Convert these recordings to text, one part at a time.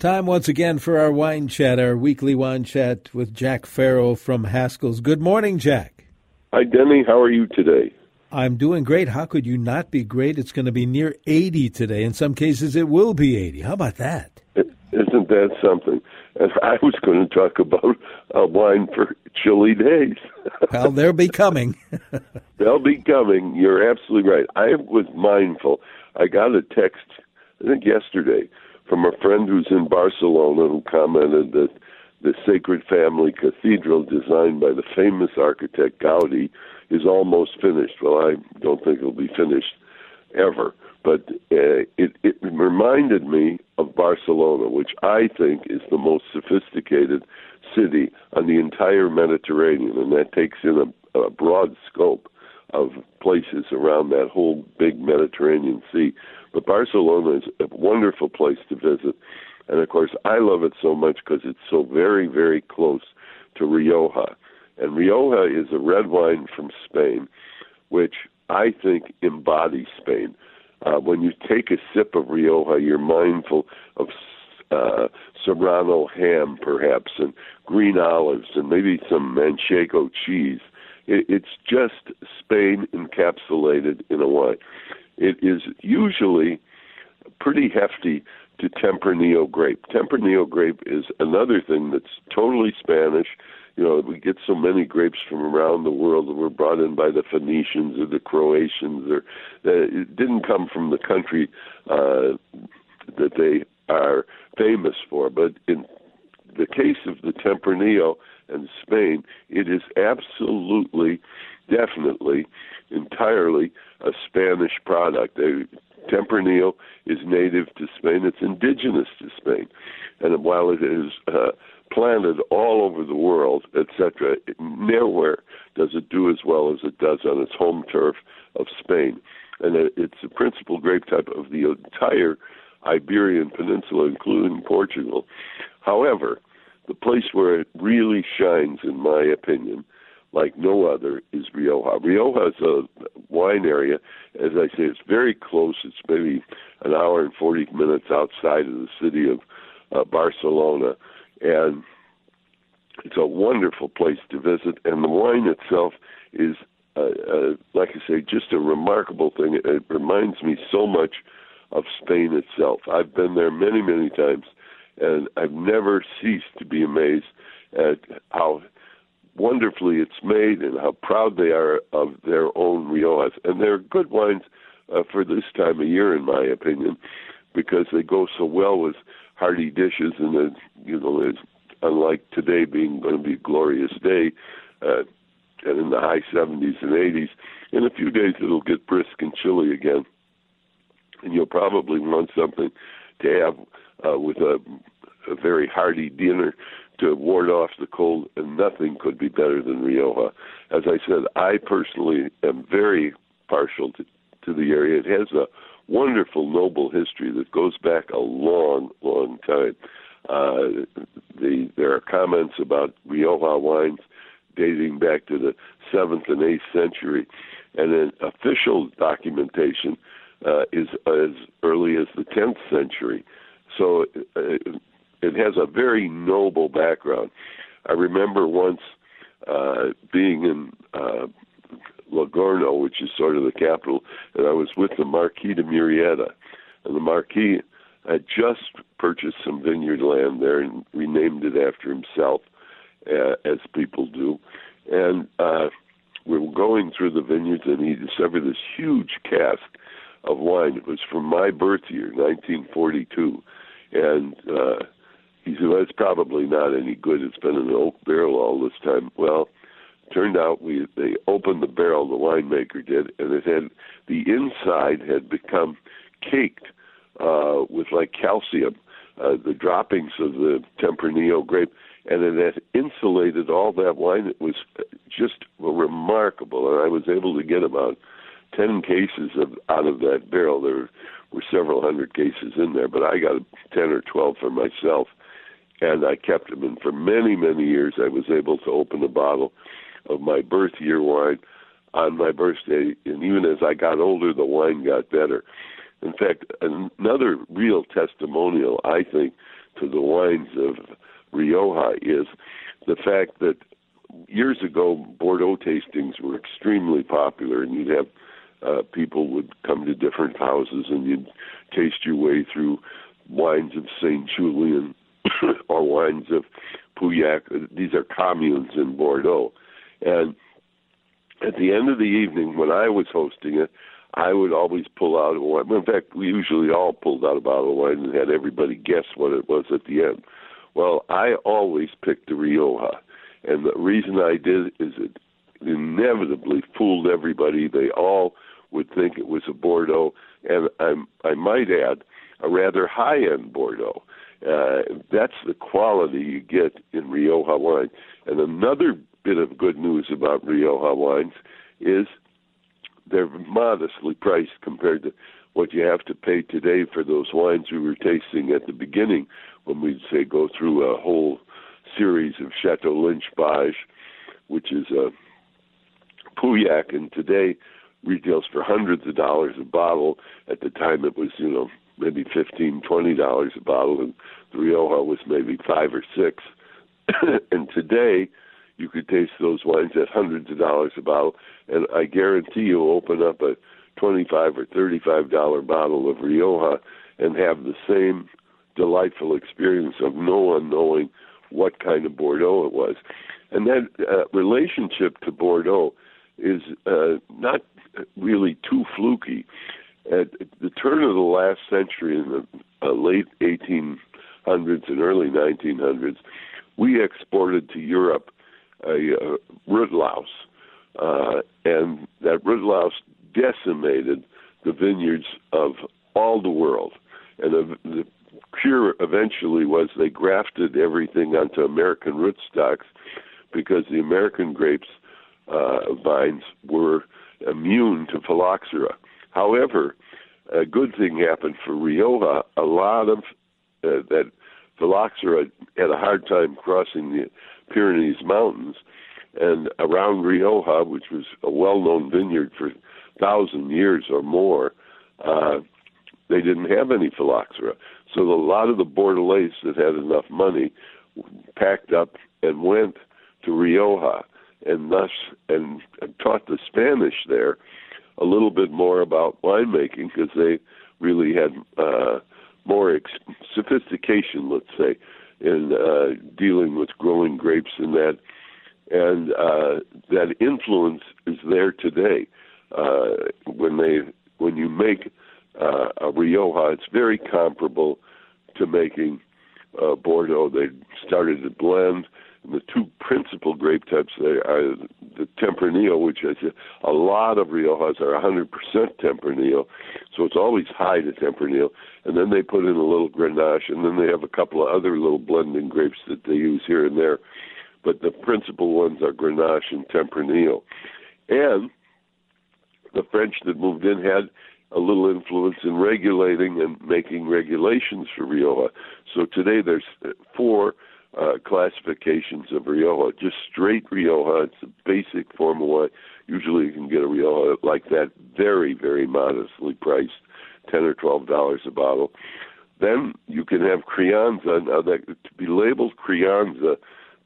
Time once again for our wine chat, our weekly wine chat with Jack Farrell from Haskell's. Good morning, Jack. Hi, Denny. How are you today? I'm doing great. How could you not be great? It's going to be near 80 today. In some cases, it will be 80. How about that? Isn't that something? And I was going to talk about a wine for chilly days. well, they'll be coming. they'll be coming. You're absolutely right. I was mindful. I got a text, I think yesterday, from a friend who's in Barcelona who commented that the Sacred Family Cathedral, designed by the famous architect Gaudi, is almost finished. Well, I don't think it'll be finished ever, but uh, it, it reminded me of Barcelona, which I think is the most sophisticated city on the entire Mediterranean, and that takes in a, a broad scope of places around that whole big Mediterranean Sea. But Barcelona is a wonderful place to visit. And of course, I love it so much because it's so very, very close to Rioja. And Rioja is a red wine from Spain, which I think embodies Spain. Uh, when you take a sip of Rioja, you're mindful of uh, serrano ham, perhaps, and green olives, and maybe some manchego cheese. It, it's just Spain encapsulated in a wine. It is usually pretty hefty to Tempranillo grape. Tempranillo grape is another thing that's totally Spanish. You know, we get so many grapes from around the world that were brought in by the Phoenicians or the Croatians, or uh, it didn't come from the country uh, that they are famous for. But in the case of the Tempranillo and Spain, it is absolutely, definitely, entirely a Spanish product. They Tempranillo is native to Spain. It's indigenous to Spain, and while it is uh, planted all over the world, etc., nowhere does it do as well as it does on its home turf of Spain. And it's the principal grape type of the entire Iberian Peninsula, including Portugal. However, the place where it really shines, in my opinion, like no other is Rioja. Rioja is a wine area, as I say, it's very close. It's maybe an hour and 40 minutes outside of the city of uh, Barcelona. And it's a wonderful place to visit. And the wine itself is, uh, uh, like I say, just a remarkable thing. It, it reminds me so much of Spain itself. I've been there many, many times, and I've never ceased to be amazed at how wonderfully it's made and how proud they are of their own Riojas. And they're good wines uh, for this time of year, in my opinion, because they go so well with hearty dishes. And you know, it's, unlike today being going to be a glorious day, uh, and in the high 70s and 80s, in a few days it'll get brisk and chilly again, and you'll probably want something to have uh, with a, a very hearty dinner to ward off the cold, and nothing could be better than Rioja. As I said, I personally am very partial to, to the area. It has a wonderful, noble history that goes back a long, long time. Uh, the, there are comments about Rioja wines dating back to the seventh and eighth century, and then official documentation uh, is as early as the tenth century. So uh, it has a very noble background. I remember once uh, being in uh, Logroño, which is sort of the capital, and I was with the Marquis de Murrieta, and the Marquis had just purchased some vineyard land there and renamed it after himself, uh, as people do, and uh, we were going through the vineyards, and he discovered this huge cask of wine. It was from my birth year, 1942, and uh, he said, well, it's probably not any good. It's been in an oak barrel all this time. Well, turned out we they opened the barrel, the winemaker did, and it had the inside had become caked uh, with like calcium, uh, the droppings of the Tempranillo grape, and it had insulated all that wine. It was just remarkable, and I was able to get about ten cases of out of that barrel. There several hundred cases in there, but I got ten or twelve for myself and I kept them. And for many, many years, I was able to open a bottle of my birth year wine on my birthday. And even as I got older, the wine got better. In fact, another real testimonial, I think, to the wines of Rioja is the fact that years ago Bordeaux tastings were extremely popular, and you'd have uh, people would come to different houses and you'd taste your way through wines of Saint Julien or wines of Pauillac. These are communes in Bordeaux, and at the end of the evening when I was hosting it, I would always pull out a wine. In fact, we usually all pulled out a bottle of wine and had everybody guess what it was at the end. Well, I always picked the Rioja, and the reason I did is it inevitably fooled everybody. They all would think it was a Bordeaux, and I, I might add, a rather high-end Bordeaux. Uh, that's the quality you get in Rioja wine. And another bit of good news about Rioja wines is they're modestly priced compared to what you have to pay today for those wines we were tasting at the beginning when we'd say go through a whole series of Chateau Lynch Bages, which is a Pauillac, and today retails for hundreds of dollars a bottle. At the time, it was you know maybe fifteen, twenty dollars a bottle, and the Rioja was maybe five or six. and today, you could taste those wines at hundreds of dollars a bottle, and I guarantee you, open up a twenty-five or thirty-five dollar bottle of Rioja and have the same delightful experience of no one knowing what kind of Bordeaux it was. And that uh, relationship to Bordeaux is uh, not really too fluky. At the turn of the last century, in the uh, late 1800s and early 1900s, we exported to Europe a, a root louse, uh, and that root louse decimated the vineyards of all the world. And the, the cure eventually was they grafted everything onto American rootstocks because the American grapes uh, vines were immune to phylloxera. However, a good thing happened for Rioja. A lot of uh, that phylloxera had a hard time crossing the Pyrenees Mountains, and around Rioja, which was a well-known vineyard for thousand years or more, uh, they didn't have any phylloxera. So a lot of the Bordelais that had enough money packed up and went to Rioja and thus and, and taught the Spanish there a little bit more about winemaking because they really had uh, more ex- sophistication, let's say, in uh, dealing with growing grapes and that, and uh, that influence is there today. Uh, when they when you make uh, a Rioja, it's very comparable to making uh, Bordeaux. They started to blend the two principal grape types are the Tempranillo, which is a lot of Riojas are 100% Tempranillo, so it's always high to Tempranillo. And then they put in a little Grenache, and then they have a couple of other little blending grapes that they use here and there. But the principal ones are Grenache and Tempranillo. And the French that moved in had a little influence in regulating and making regulations for Rioja. So today there's four uh, classifications of Rioja. Just straight Rioja, it's a basic form of wine. Usually you can get a Rioja like that, very, very modestly priced, ten or twelve dollars a bottle. Then you can have Crianza. Now that to be labeled Crianza,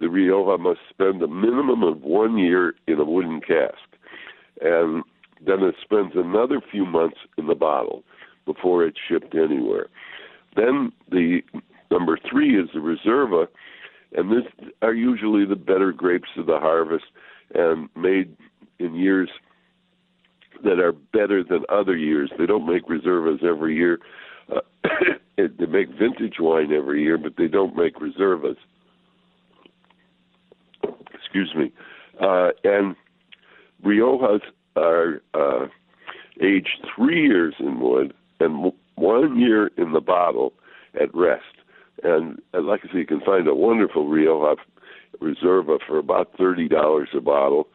the Rioja must spend a minimum of one year in a wooden cask, and then it spends another few months in the bottle before it's shipped anywhere. Then the number three is the Reserva, and this are usually the better grapes of the harvest and made in years that are better than other years. They don't make reservas every year. Uh, they make vintage wine every year, but they don't make reservas. Excuse me. Uh, and Riojas are uh, aged three years in wood and one year in the bottle at rest. And, like I say, you can find a wonderful Rioja Reserva for about thirty dollars a bottle,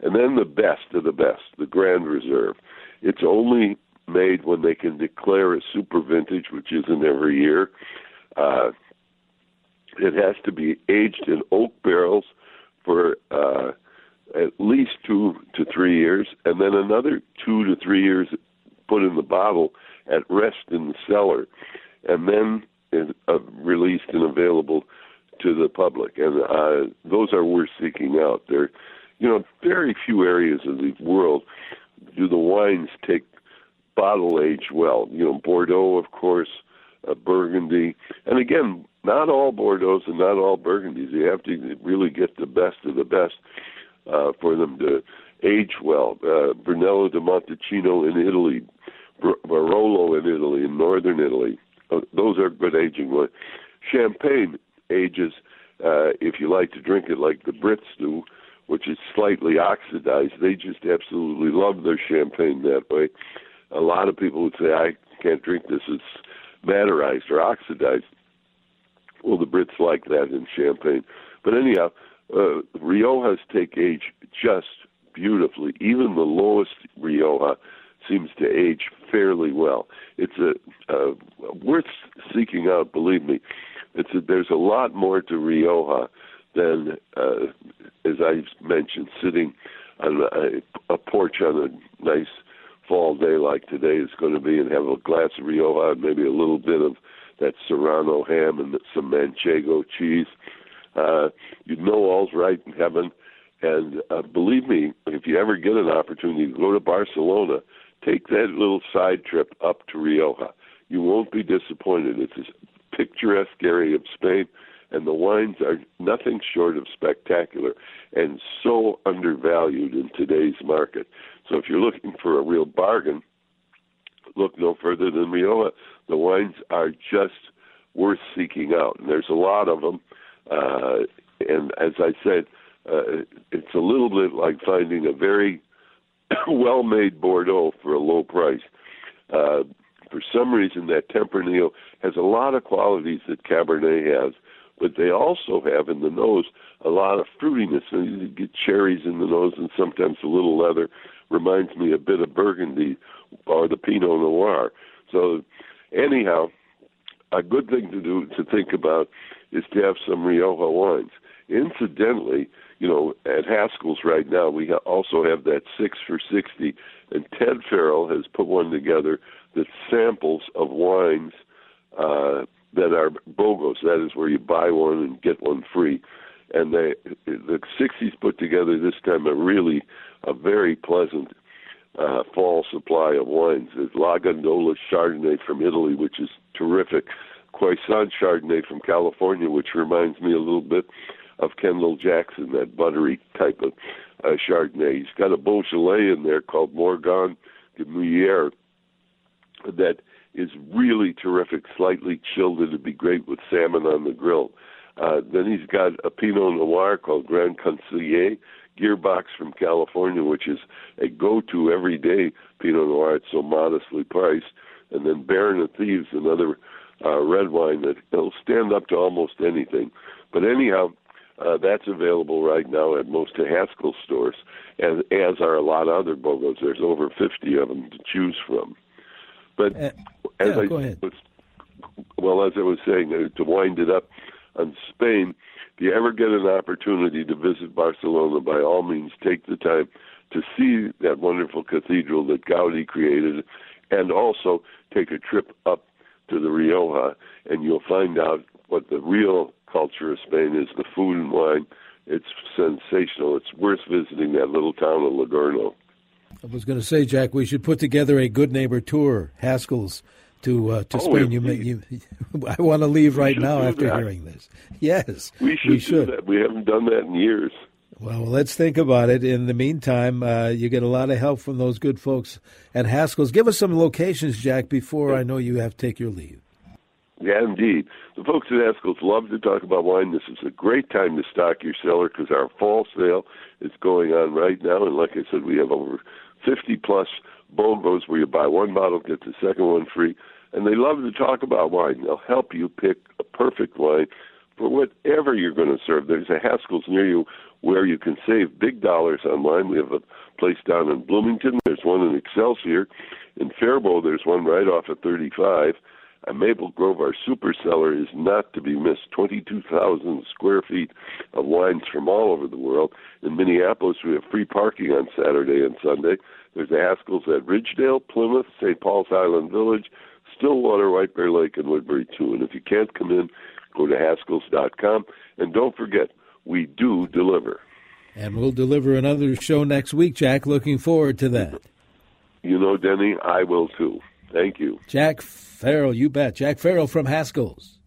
and then the best of the best, the Grand Reserve. It's only made when they can declare a super vintage, which isn't every year. Uh, it has to be aged in oak barrels for uh, at least two to three years, and then another two to three years put in the bottle at rest in the cellar, and then uh, released and available to the public, and uh, those are worth seeking out. There, you know, very few areas of the world do the wines take bottle age well. You know, Bordeaux, of course, uh, Burgundy, and again, not all Bordeaux's and not all Burgundies. You have to really get the best of the best uh, for them to age well. Uh, Brunello di Montalcino in Italy, Barolo in Italy, in northern Italy. Those are good aging ones. Champagne ages, uh, if you like to drink it like the Brits do, which is slightly oxidized. They just absolutely love their champagne that way. A lot of people would say, I can't drink this, it's maderized or oxidized. Well, the Brits like that in champagne. But anyhow, uh, Riojas take age just beautifully. Even the lowest Rioja seems to age fairly well. It's a, uh, worth seeking out. Believe me, it's a, there's a lot more to Rioja than, uh, as I mentioned, sitting on a, a porch on a nice fall day like today is going to be, and have a glass of Rioja, and maybe a little bit of that Serrano ham and some Manchego cheese. Uh, you know all's right in heaven. And uh, believe me, if you ever get an opportunity to go to Barcelona, take that little side trip up to Rioja. You won't be disappointed. It's a picturesque area of Spain, and the wines are nothing short of spectacular and so undervalued in today's market. So if you're looking for a real bargain, look no further than Rioja. The wines are just worth seeking out, and there's a lot of them. Uh, and as I said, uh, it's a little bit like finding a very well-made Bordeaux for a low price. Uh, for some reason, that Tempranillo has a lot of qualities that Cabernet has, but they also have in the nose a lot of fruitiness. And you get cherries in the nose and sometimes a little leather. Reminds me a bit of Burgundy or the Pinot Noir. So, anyhow, a good thing to do to think about is to have some Rioja wines. Incidentally, you know, at Haskell's right now, we also have that six for 60, and Ted Farrell has put one together that samples of wines uh, that are BOGOs. That is where you buy one and get one free. And they, the 60s put together this time a really, a very pleasant uh, fall supply of wines. There's La Gondola Chardonnay from Italy, which is terrific. Croissant Chardonnay from California, which reminds me a little bit of Kendall Jackson, that buttery type of uh, Chardonnay. He's got a Beaujolais in there called Morgon de Meunier that is really terrific, slightly chilled. It'd be great with salmon on the grill. Uh, then he's got a Pinot Noir called Grand Conseiller, Gearbox from California, which is a go-to everyday Pinot Noir. It's so modestly priced. And then Baron of Thieves, another uh, red wine that will stand up to almost anything. But anyhow, uh, that's available right now at most of Haskell stores, and as are a lot of other BOGOs. There's over 50 of them to choose from. But uh, as yeah, I go ahead. Was, well, as I was saying, to wind it up on Spain, if you ever get an opportunity to visit Barcelona, by all means, take the time to see that wonderful cathedral that Gaudi created, and also take a trip up to the Rioja, and you'll find out what the real culture of Spain is the food and wine. It's sensational. It's worth visiting that little town of Logroño. I was going to say, Jack, we should put together a good neighbor tour, Haskell's, to uh, to oh, Spain. You, may, you, I want to leave right now after that. hearing this. Yes, we should, we should. do that. We haven't done that in years. Well, let's think about it. In the meantime, uh, you get a lot of help from those good folks at Haskell's. Give us some locations, Jack, before I know you have to take your leave. Yeah, indeed. The folks at Haskell's love to talk about wine. This is a great time to stock your cellar because our fall sale is going on right now. And like I said, we have over 50 plus BOGOs where you buy one bottle, get the second one free. And they love to talk about wine. They'll help you pick a perfect wine for whatever you're going to serve. There's a Haskell's near you where you can save big dollars on wine. We have a place down in Bloomington. There's one in Excelsior. In Faribault, there's one right off of 35. A Maple Grove, our super cellar is not to be missed. 22,000 square feet of wines from all over the world. In Minneapolis, we have free parking on Saturday and Sunday. There's the Haskell's at Ridgedale, Plymouth, St. Paul's Highland Village, Stillwater, White Bear Lake, and Woodbury, too. And if you can't come in, go to haskell's.com. And don't forget, we do deliver. And we'll deliver another show next week, Jack. Looking forward to that. You know, Denny, I will too. Thank you. Jack Farrell, you bet. Jack Farrell from Haskell's.